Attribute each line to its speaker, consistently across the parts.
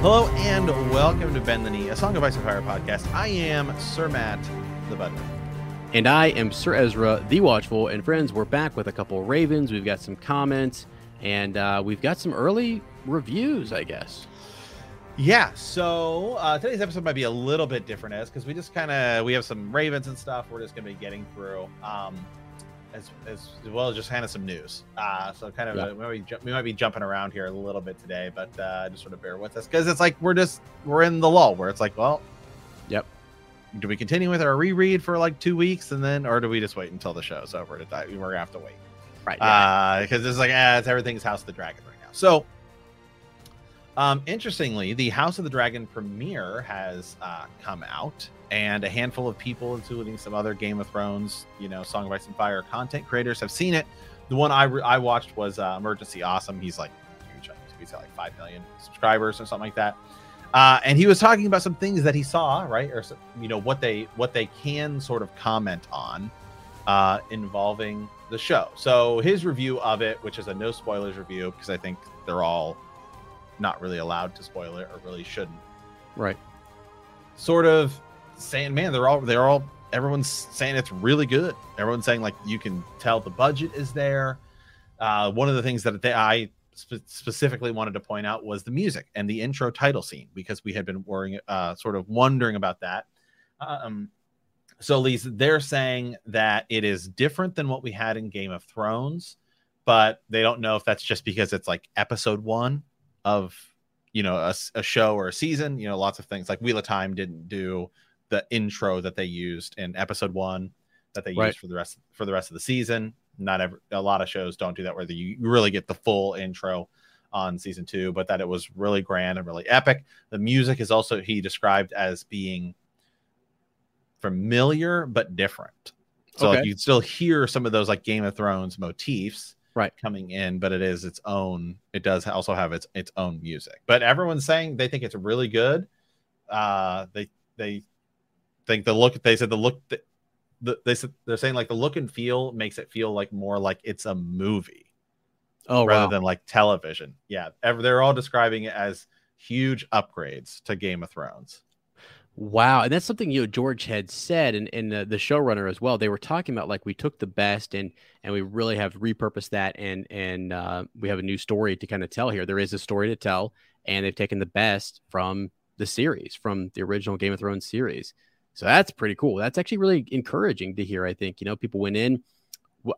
Speaker 1: Hello and welcome to Bend the Knee, a Song of Ice and Fire podcast. I am Sir Matt, the Budman.
Speaker 2: And I am Sir Ezra, the Watchful. And friends, we're back with a couple of Ravens. We've got some comments, and uh, we've got some early reviews, I guess.
Speaker 1: Yeah, so uh, today's episode might be a little bit different, as because we just kind of we have some Ravens and stuff. We're just gonna be getting through, um, as as well as just kind of some news. Uh, so kind of
Speaker 2: Yeah.
Speaker 1: uh, we, might we might be jumping around here a little bit today, but uh, just sort of bear with us because it's like we're just we're in the lull where it's like, well,
Speaker 2: Yep.
Speaker 1: do we continue with our reread for like two weeks and then, or do we just wait until the show's over to die? We're gonna have to wait.
Speaker 2: Right. yeah.
Speaker 1: Uh, because it's like, ah, it's everything's House of the Dragon right now. So, um, interestingly, the House of the Dragon premiere has uh, come out, and a handful of people, including some other Game of Thrones, you know, Song of Ice and Fire content creators, have seen it. The one I re- I watched was uh, Emergency Awesome. He's like huge. He's got like five million subscribers or something like that. Uh, and he was talking about some things that he saw, right, or you know what they what they can sort of comment on uh, involving the show. So his review of it, which is a no spoilers review, because I think they're all not really allowed to spoil it or really shouldn't.
Speaker 2: right.
Speaker 1: Sort of saying, man, they're all they're all everyone's saying it's really good. Everyone's saying like you can tell the budget is there. Uh, one of the things that they, I spe- specifically wanted to point out was the music and the intro title scene because we had been worrying, uh, sort of wondering about that. Um, so, Lisa, they're saying that it is different than what we had in Game of Thrones, but they don't know if that's just because it's like episode one of you know a show or a season. You know, lots of things like Wheel of Time didn't do the intro that they used in episode one that they
Speaker 2: Right.
Speaker 1: used for the rest for the rest of the season. Not every a lot of shows don't do that where you really get the full intro on season two, but that it was really grand and really epic. The music is also he described as being familiar but different. So like
Speaker 2: Okay.
Speaker 1: you still hear some of those like Game of Thrones motifs
Speaker 2: Right.
Speaker 1: coming in, but it is its own. It does also have its its own music. But everyone's saying they think it's really good. Uh, they they think the look. They said the look. The, the, they said they're saying like the look and feel makes it feel like more like it's a movie
Speaker 2: Oh,
Speaker 1: rather
Speaker 2: wow.
Speaker 1: than like television. Yeah, ever they're all describing it as huge upgrades to Game of Thrones.
Speaker 2: Wow, and that's something you know George had said, and and uh, the showrunner as well. They were talking about like we took the best and and we really have repurposed that, and and uh, we have a new story to kind of tell here. There is a story to tell, and they've taken the best from the series, from the original Game of Thrones series. So that's pretty cool. That's actually really encouraging to hear. I think you know people went in.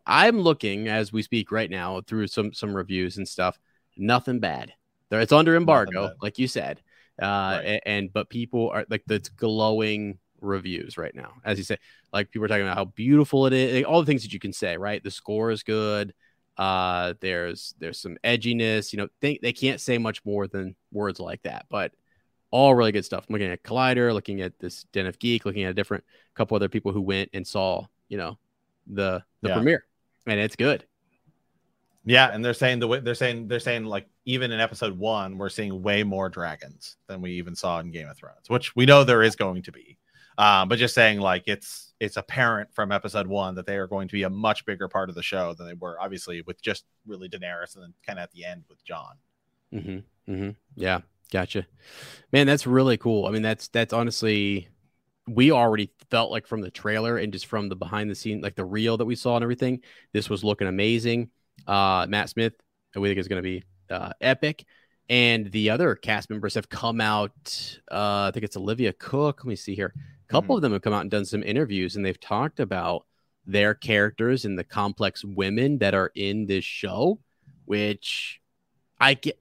Speaker 2: I'm looking as we speak right now through some some reviews and stuff. Nothing bad. There, it's under embargo, like you said uh
Speaker 1: Right.
Speaker 2: a- and, but people are like that's glowing reviews right now. As you say like people are talking about how beautiful it is like, all the things that you can say right? The score is good. Uh there's there's some edginess you know they, they can't say much more than words like that but all really good stuff. I'm looking at collider looking at this den of geek looking at a different couple other people who went and saw you know the the
Speaker 1: Yeah.
Speaker 2: premiere and it's good
Speaker 1: Yeah, and they're saying the way they're saying they're saying like even in episode one, we're seeing way more dragons than we even saw in Game of Thrones, which we know there is going to be. Um, but just saying like it's it's apparent from episode one that they are going to be a much bigger part of the show than they were obviously with just really Daenerys and then kind of at the end with Jon.
Speaker 2: Mm-hmm. Mm-hmm. Yeah. Gotcha. Man, that's really cool. I mean, that's that's honestly we already felt like from the trailer and just from the behind the scene, like the reel that we saw and everything, this was looking amazing. Uh Matt Smith, we think is gonna be uh epic. And the other cast members have come out. Uh, I think it's Olivia Cooke. Let me see here. A couple of them have come out and done some interviews, and they've talked about their characters and the complex women that are in this show, which I get.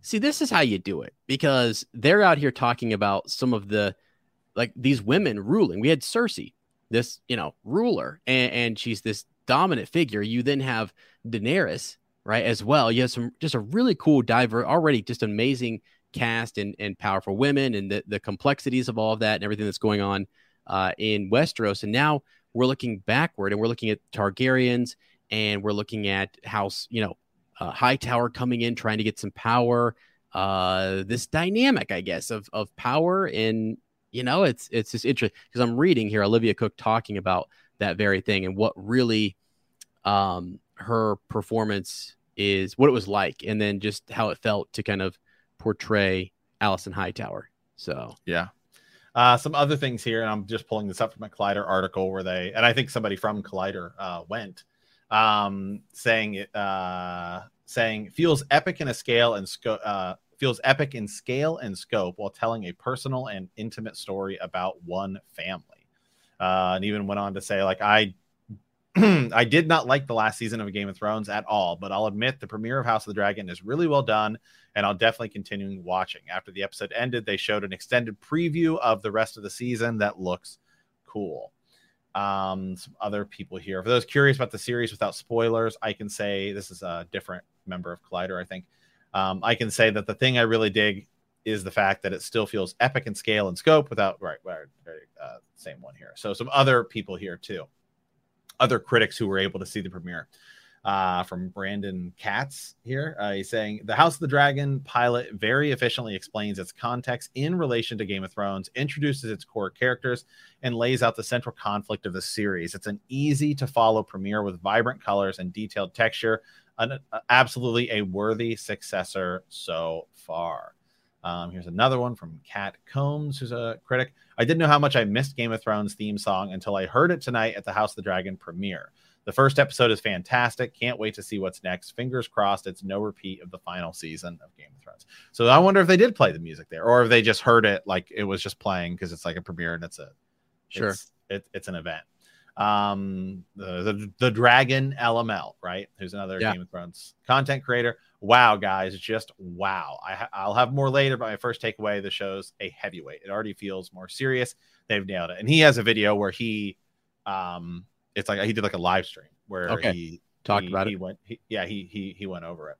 Speaker 2: See, this is how you do it because they're out here talking about some of the like these women ruling. We had Cersei this you know ruler and, and she's this dominant figure you then have daenerys right as well. You have some just a really cool diver already just amazing cast and, and powerful women and the, the complexities of all of that and everything that's going on uh, in westeros. And now we're looking backward and we're looking at targaryens and we're looking at house you know uh, hightower coming in trying to get some power uh, this dynamic i guess of, of power. And you know, it's it's just interesting because I'm reading here Olivia Cooke talking about that very thing and what really um her performance is what it was like and then just how it felt to kind of portray Alicent Hightower. So
Speaker 1: yeah. Uh, some other things here, and I'm just pulling this up from a Collider article where they, and I think somebody from Collider uh, went, um, saying it, uh, saying feels epic in a scale and scope, uh, feels epic in scale and scope while telling a personal and intimate story about one family. Uh, and even went on to say, like, I I did not like the last season of Game of Thrones at all, but I'll admit the premiere of House of the Dragon is really well done, and I'll definitely continue watching. After the episode ended, they showed an extended preview of the rest of the season that looks cool. Um, some other people here. For those curious about the series without spoilers, I can say this is a different member of Collider, I think. Um, I can say that the thing I really dig is the fact that it still feels epic in scale and scope without right, right uh, same one here. So some other people here too, other critics who were able to see the premiere. Uh, from Brandon Katz here. Uh, he's saying the House of the Dragon pilot very efficiently explains its context in relation to Game of Thrones, introduces its core characters, and lays out the central conflict of the series. It's an easy to follow premiere with vibrant colors and detailed texture an, absolutely a worthy successor so far. Um, here's another one from Kat Combs, who's a critic. I didn't know how much I missed Game of Thrones theme song until I heard it tonight at the House of the Dragon premiere. The first episode is fantastic. Can't wait to see what's next. Fingers crossed it's no repeat of the final season of Game of Thrones. So I wonder if they did play the music there or if they just heard it like it was just playing because it's like a premiere and it's a
Speaker 2: sure
Speaker 1: it's, it, it's an event um the, the, the dragon lml right? Who's another yeah. game of thrones content creator. Wow guys just wow. I i'll have more later but my first takeaway the show's a heavyweight. It already feels more serious. They've nailed it. And he has a video where he um it's like he did like a live stream where okay. he
Speaker 2: talked
Speaker 1: he,
Speaker 2: about
Speaker 1: he
Speaker 2: it.
Speaker 1: went he, yeah he he he went over it.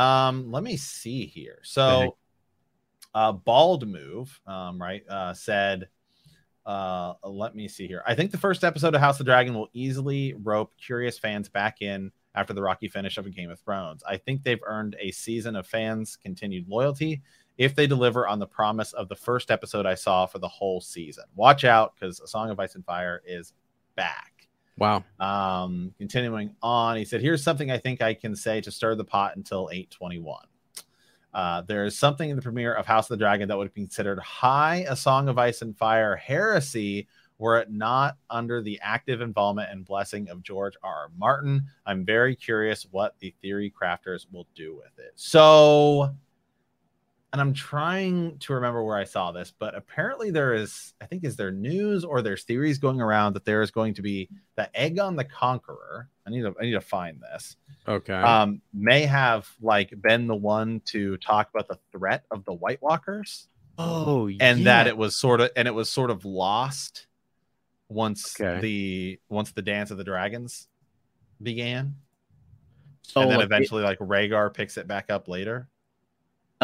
Speaker 1: Um let me see here. So uh bald move um right uh said uh, let me see here. I think the first episode of House of Dragon will easily rope curious fans back in after the rocky finish of a Game of Thrones. I think they've earned a season of fans' continued loyalty if they deliver on the promise of the first episode I saw for the whole season. Watch out because A Song of Ice and Fire is back.
Speaker 2: Wow.
Speaker 1: Um, continuing on, he said, Here's something I think I can say to stir the pot until 821. Uh, there is something in the premiere of House of the Dragon that would be considered high a Song of Ice and Fire heresy were it not under the active involvement and blessing of George R. R. Martin. I'm very curious what the theory crafters will do with it. So and I'm trying to remember where I saw this, but apparently there is, I think, is there news or there's theories going around that there is going to be the Aegon the Conqueror. I need to, I need to find this.
Speaker 2: Okay.
Speaker 1: Um, may have like been the one to talk about the threat of the White Walkers.
Speaker 2: Oh,
Speaker 1: and
Speaker 2: yeah.
Speaker 1: that it was sort of, and it was sort of lost once
Speaker 2: Okay.
Speaker 1: the once the Dance of the Dragons began,
Speaker 2: So,
Speaker 1: and then
Speaker 2: like,
Speaker 1: eventually like Rhaegar picks it back up later.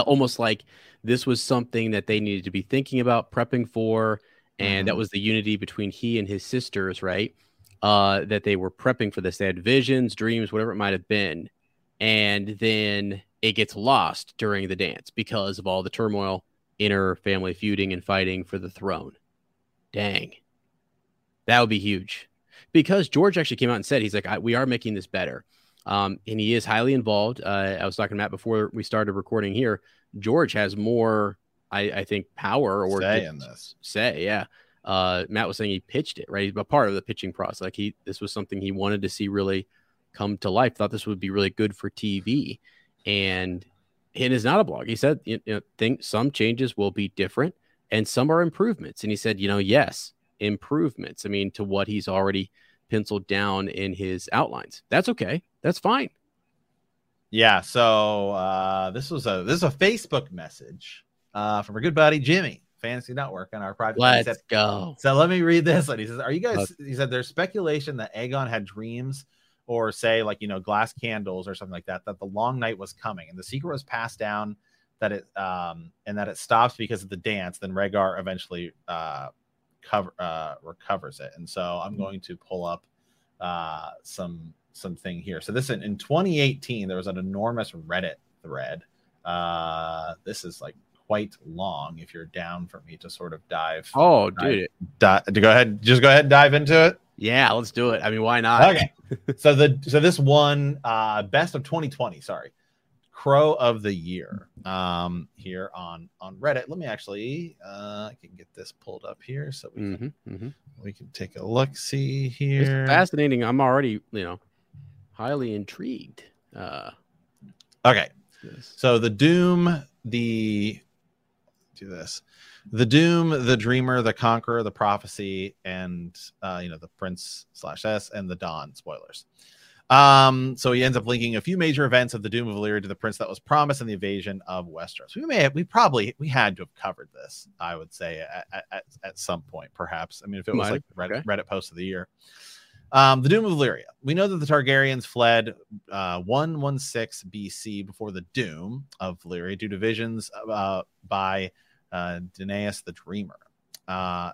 Speaker 2: Almost like this was something that they needed to be thinking about prepping for and that
Speaker 1: Mhm.
Speaker 2: was the unity between he and his sisters right? Uh that they were prepping for this. They had visions dreams whatever it might have been. And then it gets lost during the dance because of all the turmoil inner family feuding and fighting for the throne. Dang. That would be huge. Because george actually came out and said he's like I, we are making this better um, and he is highly involved. Uh, I was talking to Matt before we started recording here. George has more, I, I think, power or
Speaker 1: Say in this.
Speaker 2: Say, yeah. Uh, Matt was saying he pitched it, right? He's a part of the pitching process. Like he, this was something he wanted to see really come to life. Thought this would be really good for TV, and it is not a blog. He said, you know, think some changes will be different, and some are improvements. And he said, you know, yes, improvements. I mean, to what he's already penciled down in his outlines. That's okay. That's fine.
Speaker 1: Yeah. So uh, this was a this is a Facebook message uh, from our good buddy Jimmy Fantasy Network on our private.
Speaker 2: Let's
Speaker 1: said,
Speaker 2: go.
Speaker 1: So let me read this. And he says, "Are you guys?" He said, "There's speculation that Aegon had dreams." Or say like you know glass candles or something like that. That the long night was coming, and the secret was passed down that it um and that it stops because of the dance. Then Rhaegar eventually uh cover uh recovers it. And so I'm going to pull up uh some something here. So this in, in 2018 there was an enormous Reddit thread. Uh this is like quite long if you're down for me to sort of dive.
Speaker 2: Oh,
Speaker 1: dive,
Speaker 2: dude.
Speaker 1: To go ahead, just go ahead and dive into it.
Speaker 2: Yeah, let's do it. I mean, why not?
Speaker 1: Okay. so the so this one uh best of 2020, sorry. Crow of the year um here on on Reddit. Let me actually uh I can get this pulled up here so we can
Speaker 2: Mhm, mhm.
Speaker 1: we can take a look see
Speaker 2: It's
Speaker 1: here.
Speaker 2: fascinating. I'm already, you know, highly intrigued. Uh,
Speaker 1: Okay. So the Doom, the do this. The Doom, the Dreamer, the Conqueror, the Prophecy, and uh, you know, the Prince slash S and the Dawn. Spoilers. Um, so he ends up linking a few major events of the Doom of Valyria to the Prince that was promised and the invasion of Westeros. We may have, we probably we had to have covered this, I would say, at, at, at some point, perhaps. I mean, if it was
Speaker 2: Might
Speaker 1: like Reddit,
Speaker 2: okay.
Speaker 1: Reddit post of the year. Um, the Doom of Valyria. We know that the Targaryens fled uh, 116 BC before the Doom of Valyria due to visions uh, by uh, Daenerys the Dreamer. Uh,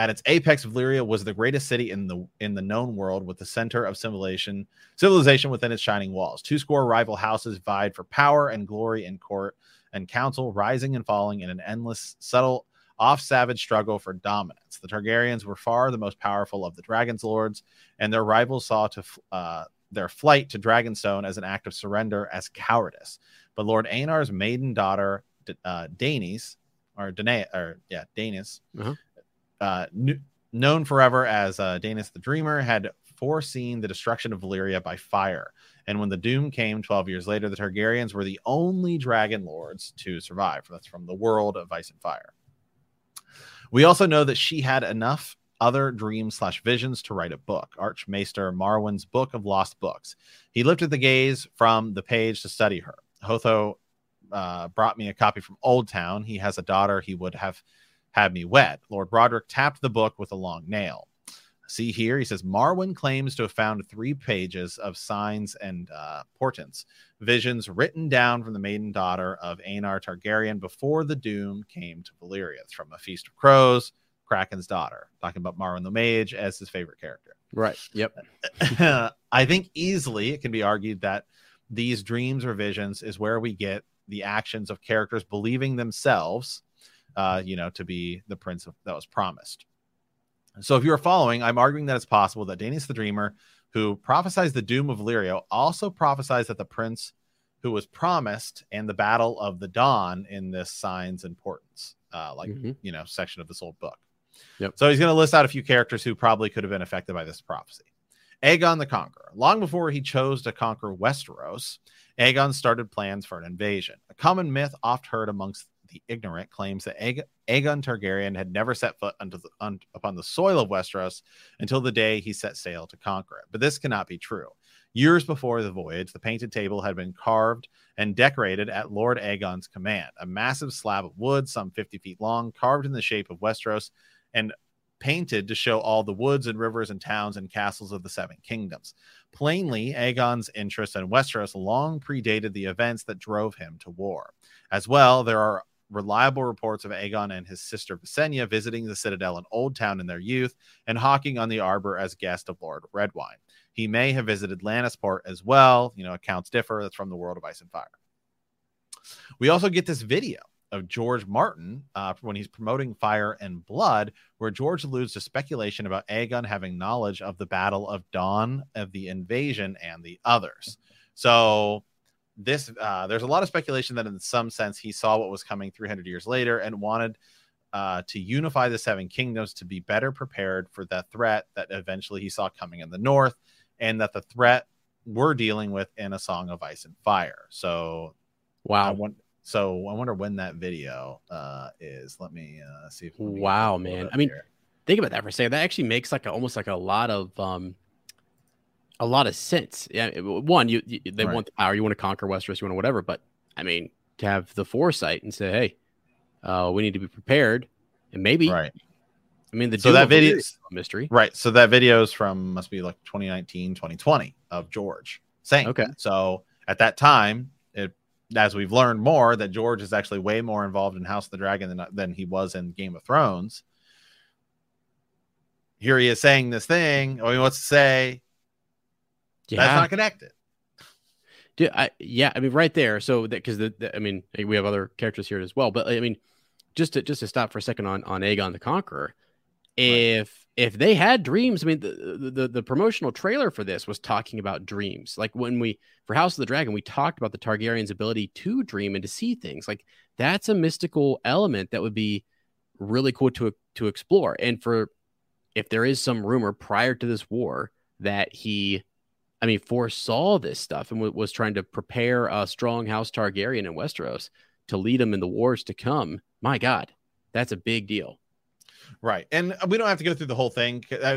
Speaker 1: at its apex, Valyria was the greatest city in the in the known world, with the center of civilization civilization within its shining walls. Two score rival houses vied for power and glory in court and council, rising and falling in an endless, subtle, off savage struggle for dominance. The Targaryens were far the most powerful of the Dragon's lords, and their rivals saw to uh, their flight to Dragonstone as an act of surrender as cowardice. But Lord Aenar's maiden daughter, uh, Daenerys, or Danae, or yeah, Daenerys,
Speaker 2: Uh-huh.
Speaker 1: Uh, kn- known forever as uh, Daenerys the Dreamer, had foreseen the destruction of Valyria by fire. And when the doom came 12 years later, the Targaryens were the only dragon lords to survive. That's from the world of Ice and Fire. We also know that she had enough other dreams slash visions to write a book, Archmaester Marwyn's Book of Lost Books. He lifted the gaze from the page to study her. Hotho uh, brought me a copy from Old Town. He has a daughter he would have had me Wet. Lord Rodrik tapped the book with a long nail. See here, he says Marwyn claims to have found three pages of signs and uh, portents, visions written down from the maiden daughter of Aenar Targaryen before the doom came to Valyria. It's from A Feast of Crows, Kraken's daughter, talking about Marwyn the Mage as his favorite character.
Speaker 2: Right. Yep.
Speaker 1: I think easily it can be argued that these dreams or visions is where we get the actions of characters believing themselves, uh, you know, to be the prince of, that was promised. So, if you're following, I'm arguing that it's possible that Daenerys the Dreamer, who prophesies the doom of Valyria, also prophesies that the prince who was promised and the battle of the dawn in this signs importance, uh, like
Speaker 2: Mhm.
Speaker 1: you know, section of this old book.
Speaker 2: Yep.
Speaker 1: So he's going to list out a few characters who probably could have been affected by this prophecy. Aegon the Conqueror. Long before he chose to conquer Westeros, Aegon started plans for an invasion. A common myth oft heard amongst the ignorant claims that Aegon, Aegon Targaryen had never set foot the, un, upon the soil of Westeros until the day he set sail to conquer it. But this cannot be true. Years before the voyage, the painted table had been carved and decorated at Lord Aegon's command. A massive slab of wood, some 50 feet long, carved in the shape of Westeros and painted to show all the woods and rivers and towns and castles of the seven kingdoms. Plainly, Aegon's interest in Westeros long predated the events that drove him to war. As well, there are reliable reports of Aegon and his sister Visenya visiting the citadel in Old Town in their youth and hawking on the arbor as guest of Lord Redwine. He may have visited Lannisport as well. You know, accounts differ. That's from the world of Ice and Fire. We also get this video of George Martin uh, when he's promoting Fire and Blood, where George alludes to speculation about Aegon having knowledge of the Battle of Dawn, of the invasion, and the others. So this uh, there's a lot of speculation that in some sense he saw what was coming 300 years later and wanted uh, to unify the seven kingdoms to be better prepared for that threat that eventually he saw coming in the north and that the threat we're dealing with in a song of ice and fire so I
Speaker 2: Wow.
Speaker 1: want so I wonder when that video uh is. Let me uh see if let me get
Speaker 2: Wow, man. I mean,
Speaker 1: here.
Speaker 2: Think about that for a second. That actually makes like a, almost like a lot of um a lot of sense. Yeah. One, you, you they
Speaker 1: Right.
Speaker 2: want the power, you want to conquer Westeros, you want to whatever, but I mean, to have the foresight and say, hey, Uh, we need to be prepared, and maybe
Speaker 1: Right.
Speaker 2: I mean the
Speaker 1: So that video-
Speaker 2: is a mystery.
Speaker 1: Right. So that video is from must be like 2019, 2020 of George saying.
Speaker 2: Okay.
Speaker 1: So at that time, it as we've learned more that George is actually way more involved in House of the Dragon than than he was in Game of Thrones. Here he is saying this thing. Oh, he wants to say
Speaker 2: Yeah,
Speaker 1: that's not connected.
Speaker 2: Dude, I, yeah, I mean, right there. So that because the, the, I mean, we have other characters here as well. But I mean, just to just to stop for a second on on Aegon the Conqueror, if if they had dreams, I mean, the, the the the promotional trailer for this was talking about dreams. Like when we for House of the Dragon, we talked about the Targaryens' ability to dream and to see things. Like that's a mystical element that would be really cool to to explore. And for if there is some rumor prior to this war that he I mean, foresaw this stuff and w- was trying to prepare a strong House Targaryen in Westeros to lead them in the wars to come. My God, that's a big deal.
Speaker 1: Right. And we don't have to go through the whole thing. Uh,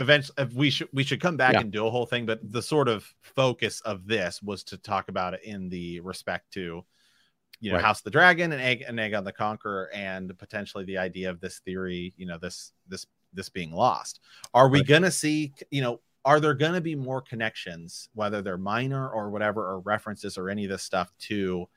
Speaker 1: Eventually uh, if we should we should come back
Speaker 2: Yeah.
Speaker 1: and do a whole thing but the sort of focus of this was to talk about it in the respect to you know
Speaker 2: Right.
Speaker 1: house of the dragon and egg and Aegon the conqueror and potentially the idea of this theory you know this this this being lost are we
Speaker 2: Right.
Speaker 1: gonna see you know are there gonna be more connections whether they're minor or whatever or references or any of this stuff to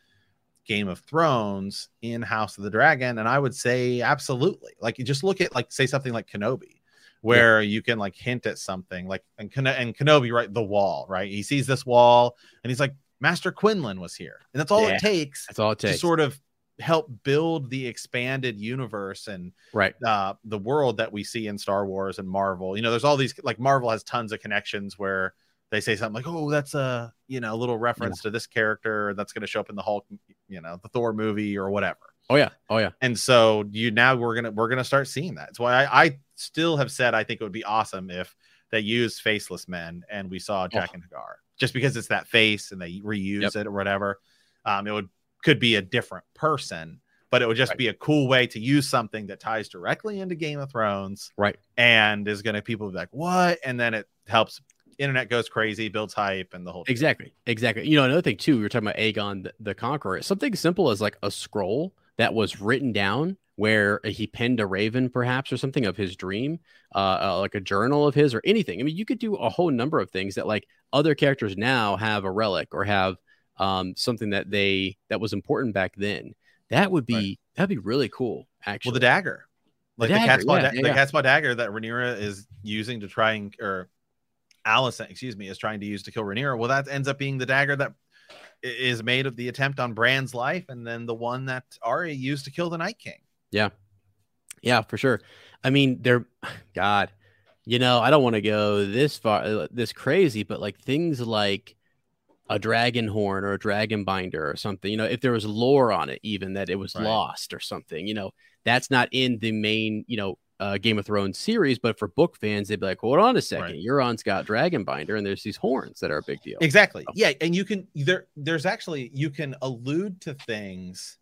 Speaker 1: Game of Thrones in House of the Dragon, and I would say absolutely. Like you just look at like say something like Kenobi, where you can like hint at something like and, Ken- and Kenobi, right? The wall, right? He sees this wall and he's like, Master Quinlan was here, and that's all
Speaker 2: Yeah.
Speaker 1: it takes
Speaker 2: That's all it takes to
Speaker 1: sort of help build the expanded universe and
Speaker 2: right.
Speaker 1: uh, the world that we see in Star Wars and Marvel. You know, there's all these like Marvel has tons of connections where they say something like, "Oh, that's a you know a little reference to this character that's going to show up in the Hulk, you know, the Thor movie or whatever."
Speaker 2: Oh yeah. Oh yeah.
Speaker 1: And so you now we're gonna we're gonna start seeing that. That's why I, I still have said I think it would be awesome if they used faceless men and we saw Jaqen H'ghar just because it's that face and they reuse
Speaker 2: Yep.
Speaker 1: it or whatever. Um, it would could be a different person, but it would just
Speaker 2: Right.
Speaker 1: be a cool way to use something that ties directly into Game of Thrones
Speaker 2: Right.
Speaker 1: and is gonna people be like what, and then it helps. Internet goes crazy, builds hype, and the whole
Speaker 2: Exactly. Exactly. You know, another thing too, we were talking about Aegon the, the Conqueror. Something simple as like a scroll that was written down where he penned a raven, perhaps, or something of his dream, uh, uh, like a journal of his or anything. I mean, you could do a whole number of things that like other characters now have a relic or have um, something that they that was important back then. That would be
Speaker 1: Right.
Speaker 2: that'd be really cool. Actually,
Speaker 1: Well, the dagger, like the,
Speaker 2: dagger,
Speaker 1: cat's paw,
Speaker 2: yeah,
Speaker 1: da-
Speaker 2: yeah,
Speaker 1: the
Speaker 2: yeah.
Speaker 1: cat's dagger that Rhaenyra is using to try and or Alicent, excuse me, is trying to use to kill Rhaenyra. Well, that ends up being the dagger that is made of the attempt on Bran's life, and then the one that Arya used to kill the Night King.
Speaker 2: Yeah, Yeah, for sure. I mean, they're God, you know, I don't want to go this far, uh, this crazy, but like things like a dragon horn or a dragon binder or something, you know, if there was lore on it, even that it was
Speaker 1: Right.
Speaker 2: lost or something, you know, that's not in the main, you know, uh, Game of Thrones series, but for book fans, they'd be like, hold on a second,
Speaker 1: Right.
Speaker 2: Euron's got dragon binder, and there's these horns that are a big deal.
Speaker 1: Exactly. Yeah, and you can there. There's actually you can allude to things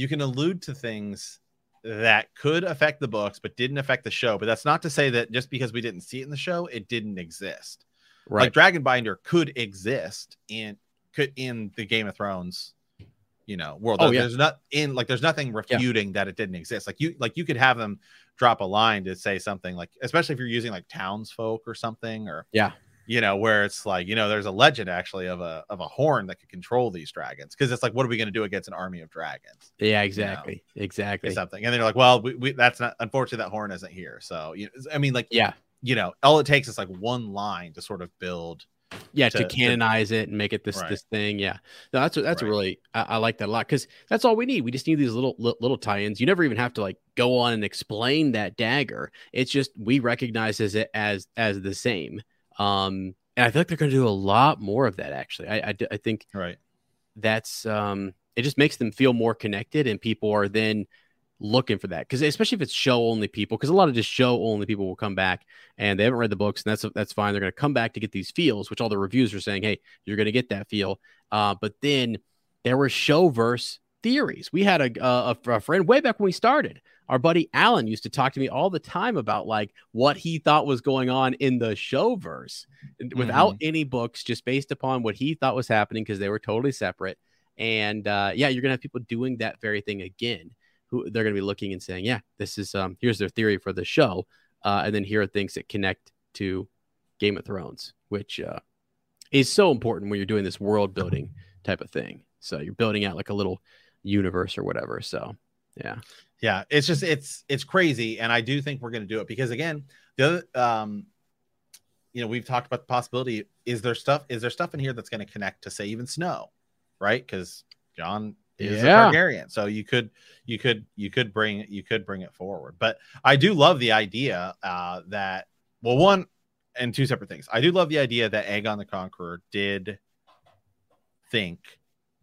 Speaker 1: you can allude to things that could affect the books but didn't affect the show. But that's not to say that just because we didn't see it in the show, it didn't exist.
Speaker 2: Right.
Speaker 1: Like Dragon Binder could exist in could in the Game of Thrones, you know, world.
Speaker 2: Oh, yeah.
Speaker 1: There's not in like there's nothing refuting that it didn't exist. Like you like you could have them drop a line to say something like, especially if you're using like townsfolk or something, or
Speaker 2: Yeah.
Speaker 1: you know, where it's like, you know, there's a legend actually of a of a horn that could control these dragons. Because it's like, what are we gonna do against an army of dragons?
Speaker 2: yeah, exactly. Exactly.
Speaker 1: Something. And they're like, well, we, we that's not unfortunately that horn isn't here. So you I mean, like
Speaker 2: Yeah.
Speaker 1: you know, all it takes is like one line to sort of build
Speaker 2: yeah
Speaker 1: to-
Speaker 2: to,
Speaker 1: to-
Speaker 2: canonize it and make it this
Speaker 1: Right.
Speaker 2: this thing yeah no, that's a, that's a
Speaker 1: Right.
Speaker 2: really I, I like that a lot because that's all we need we just need these little li- little tie-ins you never even have to like go on and explain that dagger it's just we recognize as it as as the same um and i feel like they're going to do a lot more of that actually I I think
Speaker 1: right.
Speaker 2: that's um it just makes them feel more connected and people are then looking for that because especially if it's show only people because a lot of just show only people will come back and they haven't read the books and that's that's fine they're going to come back to get these feels which all the reviews are saying hey you're going to get that feel uh but then there were show verse theories. We had a, a, a friend way back when we started our buddy alan used to talk to me all the time about like what he thought was going on in the showverse without any books just based upon what he thought was happening because they were totally separate and uh, yeah you're gonna have people doing that very thing again who they're gonna be looking and saying yeah this is um here's their theory for the show uh, and then here are things that connect to game of thrones which uh, is so important when you're doing this world building type of thing so you're building out like a little universe or whatever so yeah
Speaker 1: Yeah, it's just it's it's crazy, and I do think we're going to do it because again, the um, you know, we've talked about the possibility. Is there stuff? Is there stuff in here that's going to connect to say even Snow, right? Because Jon is
Speaker 2: Yeah.
Speaker 1: a Targaryen, so you could you could you could bring you could bring it forward. But I do love the idea uh, that well, one and two separate things. I do love the idea that Aegon the Conqueror did think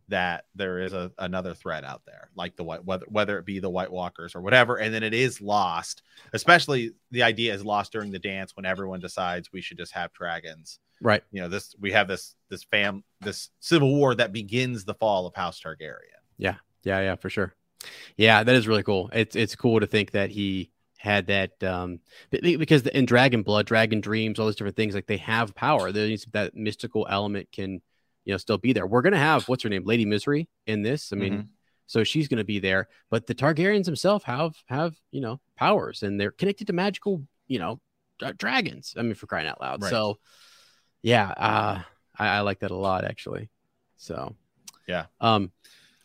Speaker 1: that there is a, another threat out there, like the white whether whether it be the White Walkers or whatever, and then it is lost. Especially the idea is lost during the dance when everyone decides we should just have dragons.
Speaker 2: right
Speaker 1: You know, this we have this this fam this civil war that begins the fall of House Targaryen.
Speaker 2: Yeah, yeah, Yeah. for sure. Yeah, that is really cool. It's it's cool to think that he had that um be- be- because in Dragon Blood, Dragon Dreams, all those different things, like they have power. There needs that mystical element can you know still be there. We're gonna have what's her name, Lady Misery, in this. I mean,
Speaker 1: Mhm.
Speaker 2: so she's gonna be there. But the Targaryens themselves have have you know powers, and they're connected to magical you know dra- dragons. I mean, for crying out loud.
Speaker 1: Right.
Speaker 2: So yeah, uh, I, I like that a lot actually. So
Speaker 1: Yeah.
Speaker 2: um,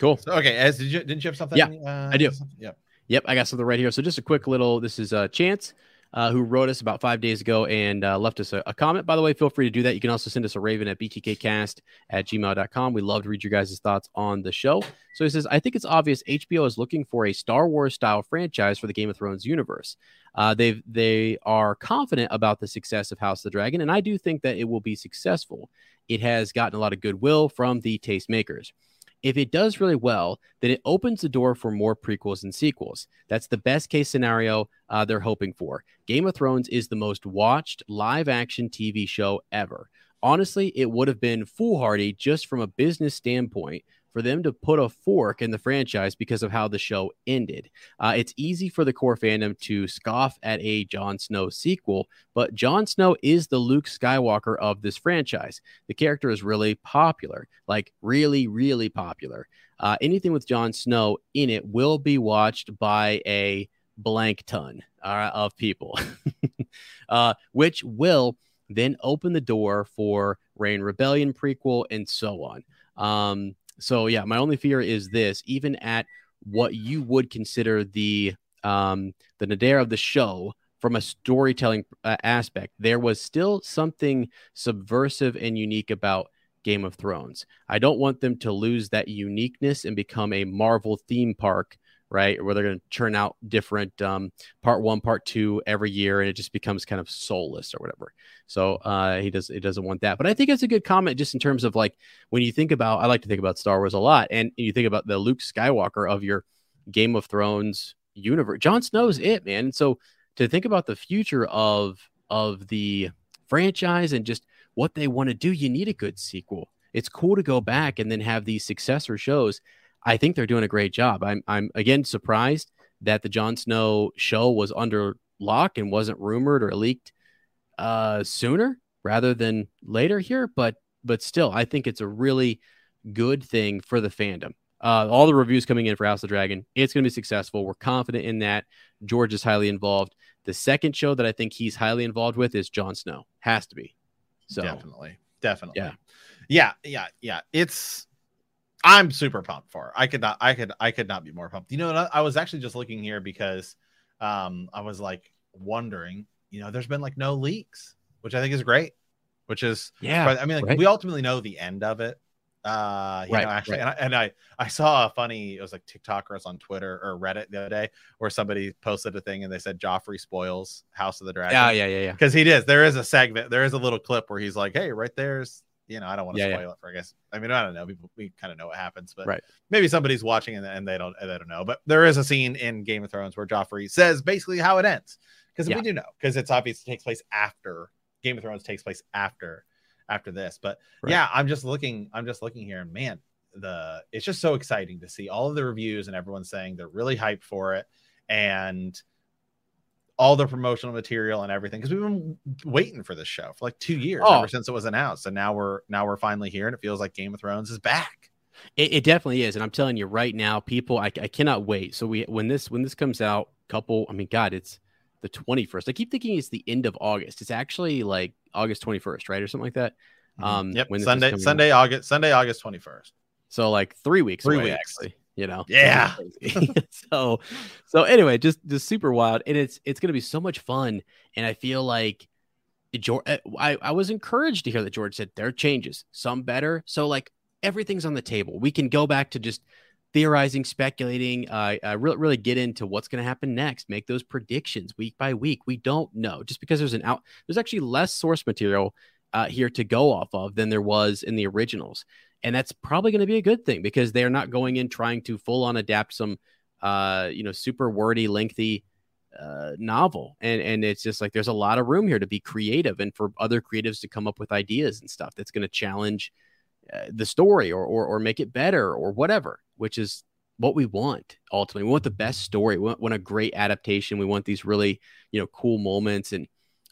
Speaker 2: cool.
Speaker 1: So okay, as did you didn't you have something?
Speaker 2: Yeah,
Speaker 1: uh,
Speaker 2: I do.
Speaker 1: something? Yep.
Speaker 2: Yep, I got something right here. So just a quick little. This is uh, Chance, uh, who wrote us about five days ago and uh, left us a, a comment. By the way, feel free to do that. You can also send us a raven at btkcast at gmail.com. We love to read your guys' thoughts on the show. So he says, I think it's obvious HBO is looking for a Star Wars style franchise for the Game of Thrones universe. Uh, they they are confident about the success of House of the Dragon, and I do think that it will be successful. It has gotten a lot of goodwill from the tastemakers. If it does really well, then it opens the door for more prequels and sequels. That's the best case scenario uh, they're hoping for. Game of Thrones is the most watched live action TV show ever. Honestly, it would have been foolhardy just from a business standpoint for them to put a fork in the franchise because of how the show ended. Uh, it's easy for the core fandom to scoff at a Jon Snow sequel, but Jon Snow is the Luke Skywalker of this franchise. The character is really popular, like really, really popular. Uh, anything with Jon Snow in it will be watched by a blank ton uh, of people, uh, which will then open the door for Reign Rebellion prequel and so on. Um, so yeah, my only fear is this: even at what you would consider the um, the nadir of the show from a storytelling uh, aspect, there was still something subversive and unique about Game of Thrones. I don't want them to lose that uniqueness and become a Marvel theme park, right? Where they're going to churn out different um, part one, part two every year, and it just becomes kind of soulless or whatever. So uh, he does it doesn't want that. But I think it's a good comment just in terms of like when you think about. I like to think about Star Wars a lot, and you think about the Luke Skywalker of your Game of Thrones universe. Jon Snow's it, man. So to think about the future of of the franchise and just what they want to do, you need a good sequel. It's cool to go back and then have these successor shows. I think they're doing a great job. I'm I'm again surprised that the Jon Snow show was under lock and wasn't rumored or leaked uh, sooner rather than later here. But but still, I think it's a really good thing for the fandom. Uh, all the reviews coming in for House of Dragon, it's going to be successful. We're confident in that. George is highly involved. The second show that I think he's highly involved with is Jon Snow. Has to be. So
Speaker 1: definitely, definitely.
Speaker 2: Yeah,
Speaker 1: yeah, yeah, yeah. It's I'm super pumped for. It. I could not, I could, I could not be more pumped. You know, I was actually just looking here because um, I was like wondering. You know, there's been like no leaks, which I think is great. Which is
Speaker 2: yeah.
Speaker 1: I mean, like
Speaker 2: right.
Speaker 1: we ultimately know the end of it. Uh, you
Speaker 2: Right,
Speaker 1: know, actually,
Speaker 2: right.
Speaker 1: and, I, and I, I saw a funny. It was like TikTokers on Twitter or Reddit the other day, where somebody posted a thing and they said Joffrey spoils House of the Dragon
Speaker 2: Yeah, yeah, yeah, yeah.
Speaker 1: because he is. There is a segment. There is a little clip where he's like, "Hey, right there's." You know, I don't want to
Speaker 2: Yeah, yeah.
Speaker 1: spoil it for. I guess. I mean, I don't know. People, we kind of know what happens, but
Speaker 2: Right.
Speaker 1: maybe somebody's watching and, and they don't. And they don't know. But there is a scene in Game of Thrones where Joffrey says basically how it ends because
Speaker 2: Yeah.
Speaker 1: we do know because it's obvious it takes place after Game of Thrones takes place after after this. But
Speaker 2: Right.
Speaker 1: yeah, I'm just looking. I'm just looking here, and man, the it's just so exciting to see all of the reviews and everyone saying they're really hyped for it and all the promotional material and everything because we've been waiting for this show for like two years
Speaker 2: Oh.
Speaker 1: ever since it was announced and now we're now we're finally here and it feels like game of thrones is back
Speaker 2: It, it definitely is, and I'm telling you right now, people, I, I cannot wait. So we when this when this comes out, couple, I mean, God, it's the 21st. I keep thinking it's the end of August. It's actually like August 21st, right, or something like that. Um,
Speaker 1: yep
Speaker 2: this
Speaker 1: sunday
Speaker 2: out.
Speaker 1: sunday august sunday august 21st
Speaker 2: So like three weeks,
Speaker 1: Three
Speaker 2: away,
Speaker 1: weeks.
Speaker 2: actually. You know,
Speaker 1: Yeah.
Speaker 2: So, so anyway, just just super wild, and it's it's gonna be so much fun, and I feel like George, I I was encouraged to hear that George said there are changes, some better. So like everything's on the table. We can go back to just theorizing, speculating, uh, uh really really get into what's gonna happen next, make those predictions week by week. We don't know just because there's an out. There's actually less source material uh, here to go off of than there was in the originals and that's probably going to be a good thing because they're not going in trying to full on adapt some uh you know super wordy lengthy uh novel. And and it's just like there's a lot of room here to be creative and for other creatives to come up with ideas and stuff that's going to challenge uh, the story or, or or make it better or whatever which is what we want ultimately. We want the best story. We want, want a great adaptation. We want these really you know cool moments. And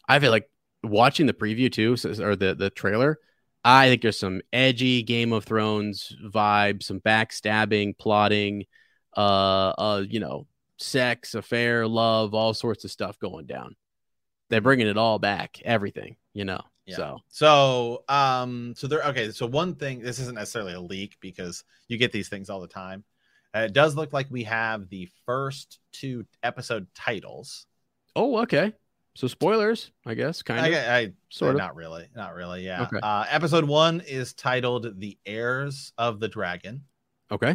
Speaker 2: i feel like watching the preview too or the the trailer I think there's some edgy Game of Thrones vibe, some backstabbing, plotting, uh, uh, you know, sex, affair, love, all sorts of stuff going down. They're bringing it all back, everything, you know.
Speaker 1: Yeah.
Speaker 2: So
Speaker 1: so um so they're okay so one thing this isn't necessarily a leak because you get these things all the time uh, it does look like we have the first two episode titles
Speaker 2: oh, okay. So spoilers, I guess, kind of.
Speaker 1: I, I
Speaker 2: sort of.
Speaker 1: not really not really yeah
Speaker 2: Okay.
Speaker 1: uh episode one is titled the heirs of the dragon
Speaker 2: Okay.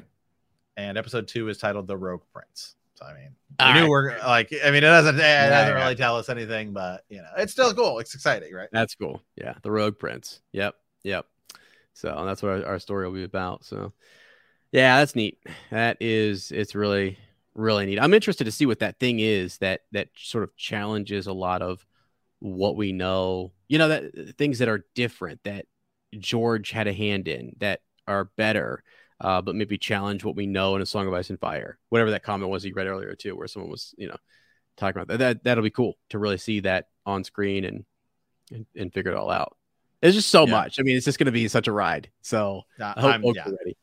Speaker 1: and episode two is titled the rogue prince so i mean
Speaker 2: All
Speaker 1: we knew
Speaker 2: right.
Speaker 1: we're like i mean it doesn't it
Speaker 2: Yeah,
Speaker 1: doesn't
Speaker 2: yeah.
Speaker 1: really tell us anything but you know it's still cool it's exciting right
Speaker 2: That's cool. Yeah, the Rogue Prince. Yep, yep. So that's what our, our story will be about. So, yeah, that's neat. That is, it's really, really neat. I'm interested to see what that thing is that that sort of challenges a lot of what we know. You know, that things that are different that George had a hand in that are better, uh, but maybe challenge what we know in a Song of Ice and Fire. Whatever that comment was you read earlier too, where someone was, you know, talking about that. That that'll be cool to really see that on screen and and, and figure it all out. There's just so
Speaker 1: Yeah.
Speaker 2: much. I mean, it's just going to be such a ride. So
Speaker 1: Uh,
Speaker 2: I hope
Speaker 1: I'm- yeah.
Speaker 2: ready.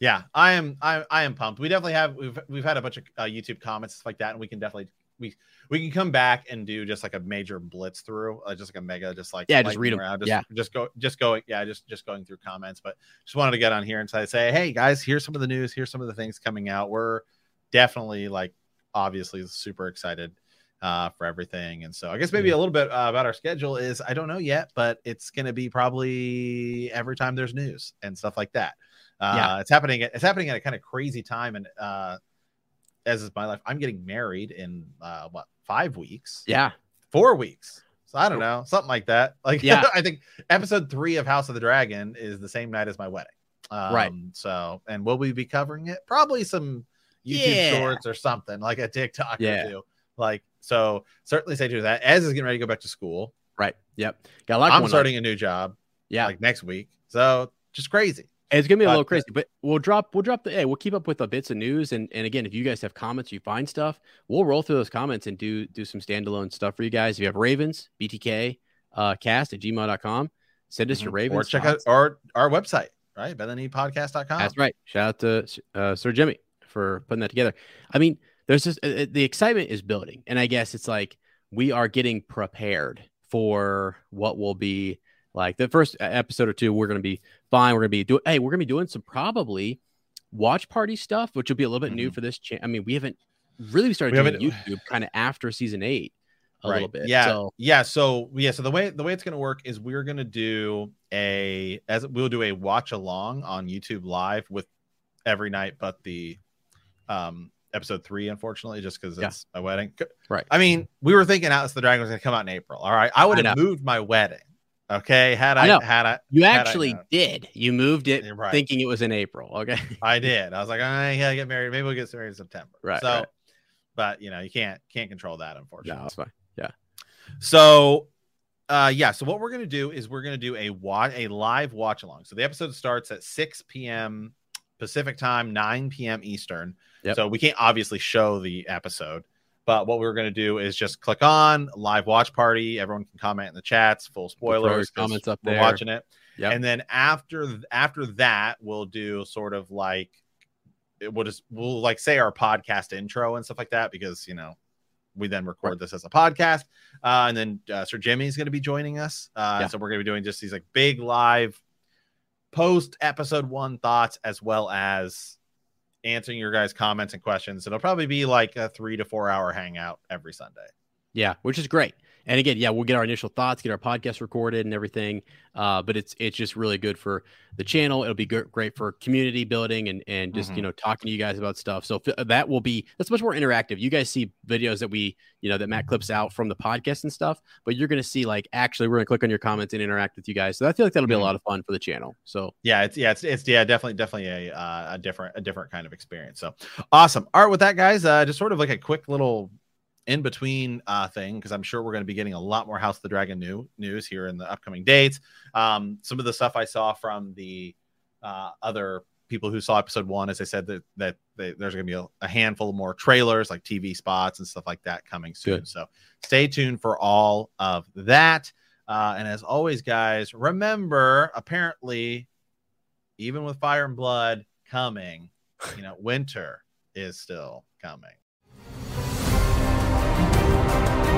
Speaker 1: Yeah i am i, I am pumped we definitely have we've we've had a bunch of uh, youtube comments stuff like that and we can definitely we we can come back and do just like a major blitz through uh, just like a mega just like
Speaker 2: Yeah, just read
Speaker 1: lightning
Speaker 2: 'em.
Speaker 1: round, just,
Speaker 2: Yeah.
Speaker 1: just go just going yeah just just going through comments but just wanted to get on here and say, say hey guys here's some of the news here's some of the things coming out we're definitely like obviously super excited uh, for everything. And so I guess maybe a little bit uh, about our schedule is I don't know yet, but it's going to be probably every time there's news and stuff like that. Uh,
Speaker 2: Yeah.
Speaker 1: It's happening. It's happening at a kind of crazy time. And uh, as is my life, I'm getting married in uh, what five weeks?
Speaker 2: Yeah.
Speaker 1: four weeks. So I don't know, something like that. Like,
Speaker 2: Yeah.
Speaker 1: I think episode three of House of the Dragon is the same night as my wedding. Um,
Speaker 2: Right.
Speaker 1: So, and will we be covering it? Probably some YouTube
Speaker 2: Yeah.
Speaker 1: shorts or something like a TikTok
Speaker 2: Yeah.
Speaker 1: or two. Like, so certainly stay tuned to that. As is getting ready to go back to school.
Speaker 2: Right. Yep. Got a lot
Speaker 1: I'm starting a new job.
Speaker 2: Yeah.
Speaker 1: like next week. So just crazy,
Speaker 2: It's gonna be a
Speaker 1: But-
Speaker 2: little crazy, but we'll drop we'll drop the hey, we'll keep up with the bits of news and and again, if you guys have comments, you find stuff, we'll roll through those comments and do do some standalone stuff for you guys. If you have Ravens, BTK, uh, cast at gmail.com, send us your Ravens.
Speaker 1: Mm-hmm. or check out our our website, right? BendTheKneePodcast.com.
Speaker 2: That's right. Shout out to uh, Sir Jimmy for putting that together. I mean, there's just uh, the excitement is building, and I guess it's like we are getting prepared for what will be like the first episode or two. We're going to be fine. We're going to be doing. Hey, we're going to be doing some probably watch party stuff, which will be a little bit new
Speaker 1: Mhm.
Speaker 2: for this. Cha- I mean, we haven't really started
Speaker 1: We
Speaker 2: doing YouTube kind of after season eight a
Speaker 1: right.
Speaker 2: little bit.
Speaker 1: Yeah,
Speaker 2: So,
Speaker 1: yeah. So yeah, so the way the way it's gonna work is we're gonna do a as we'll do a watch along on YouTube live with every night, but the um episode three, unfortunately, just because
Speaker 2: Yeah.
Speaker 1: it's my wedding.
Speaker 2: Right.
Speaker 1: I mean, we were thinking House of the Dragon was gonna come out in April. All right, I would have moved my wedding. Okay, had
Speaker 2: I
Speaker 1: I, had I
Speaker 2: you
Speaker 1: Had
Speaker 2: actually
Speaker 1: known.
Speaker 2: did. You moved it
Speaker 1: right.
Speaker 2: thinking it was in April. Okay.
Speaker 1: I did. I was like, I gotta get married. Maybe we'll get married in September.
Speaker 2: Right,
Speaker 1: So,
Speaker 2: right.
Speaker 1: but you know, you can't can't control that, unfortunately.
Speaker 2: no, it's fine. Yeah.
Speaker 1: So, uh, yeah. So what we're gonna do is we're gonna do a watch a live watch along. So the episode starts at 6 p.m. Pacific time, 9 p.m. Eastern.
Speaker 2: Yep.
Speaker 1: So we can't obviously show the episode, but what we're gonna do is just click on live watch party. Everyone can comment in the chats, full spoilers.
Speaker 2: comments up
Speaker 1: we're
Speaker 2: there.
Speaker 1: watching it.
Speaker 2: Yep.
Speaker 1: And then after after that, we'll do sort of like we'll just we'll like say our podcast intro and stuff like that because you know we then record this as a podcast. Uh, and then uh, Sir Jimmy's going to be joining us. Uh,
Speaker 2: Yeah.
Speaker 1: So we're going to be doing just these like big live post episode one thoughts as well as answering your guys' comments and questions. It'll probably be like a three to four hour hangout every Sunday.
Speaker 2: Yeah, which is great. And again, yeah, we'll get our initial thoughts, get our podcast recorded and everything. Uh, but it's it's just really good for the channel. It'll be gr- great for community building and and just you
Speaker 1: Mhm.
Speaker 2: know talking to you guys about stuff. So that will be that's much more interactive. You guys see videos that we you know that Matt clips out from the podcast and stuff, but you're gonna see like actually we're gonna click on your comments and interact with you guys. So I feel like that'll be
Speaker 1: Mhm.
Speaker 2: a lot of fun for the channel. So
Speaker 1: yeah it's yeah it's, it's yeah definitely definitely a uh, a different a different kind of experience so awesome all right with that guys uh just sort of like a quick little in between uh thing because i'm sure we're going to be getting a lot more house of the dragon new news here in the upcoming dates um some of the stuff i saw from the uh other people who saw episode one as i said that that they, there's going to be a, a handful of more trailers like tv spots and stuff like that coming soon
Speaker 2: Good.
Speaker 1: so stay tuned for all of that uh, and as always guys remember apparently even with fire and blood coming, you know, winter is still coming.
Speaker 3: Thank you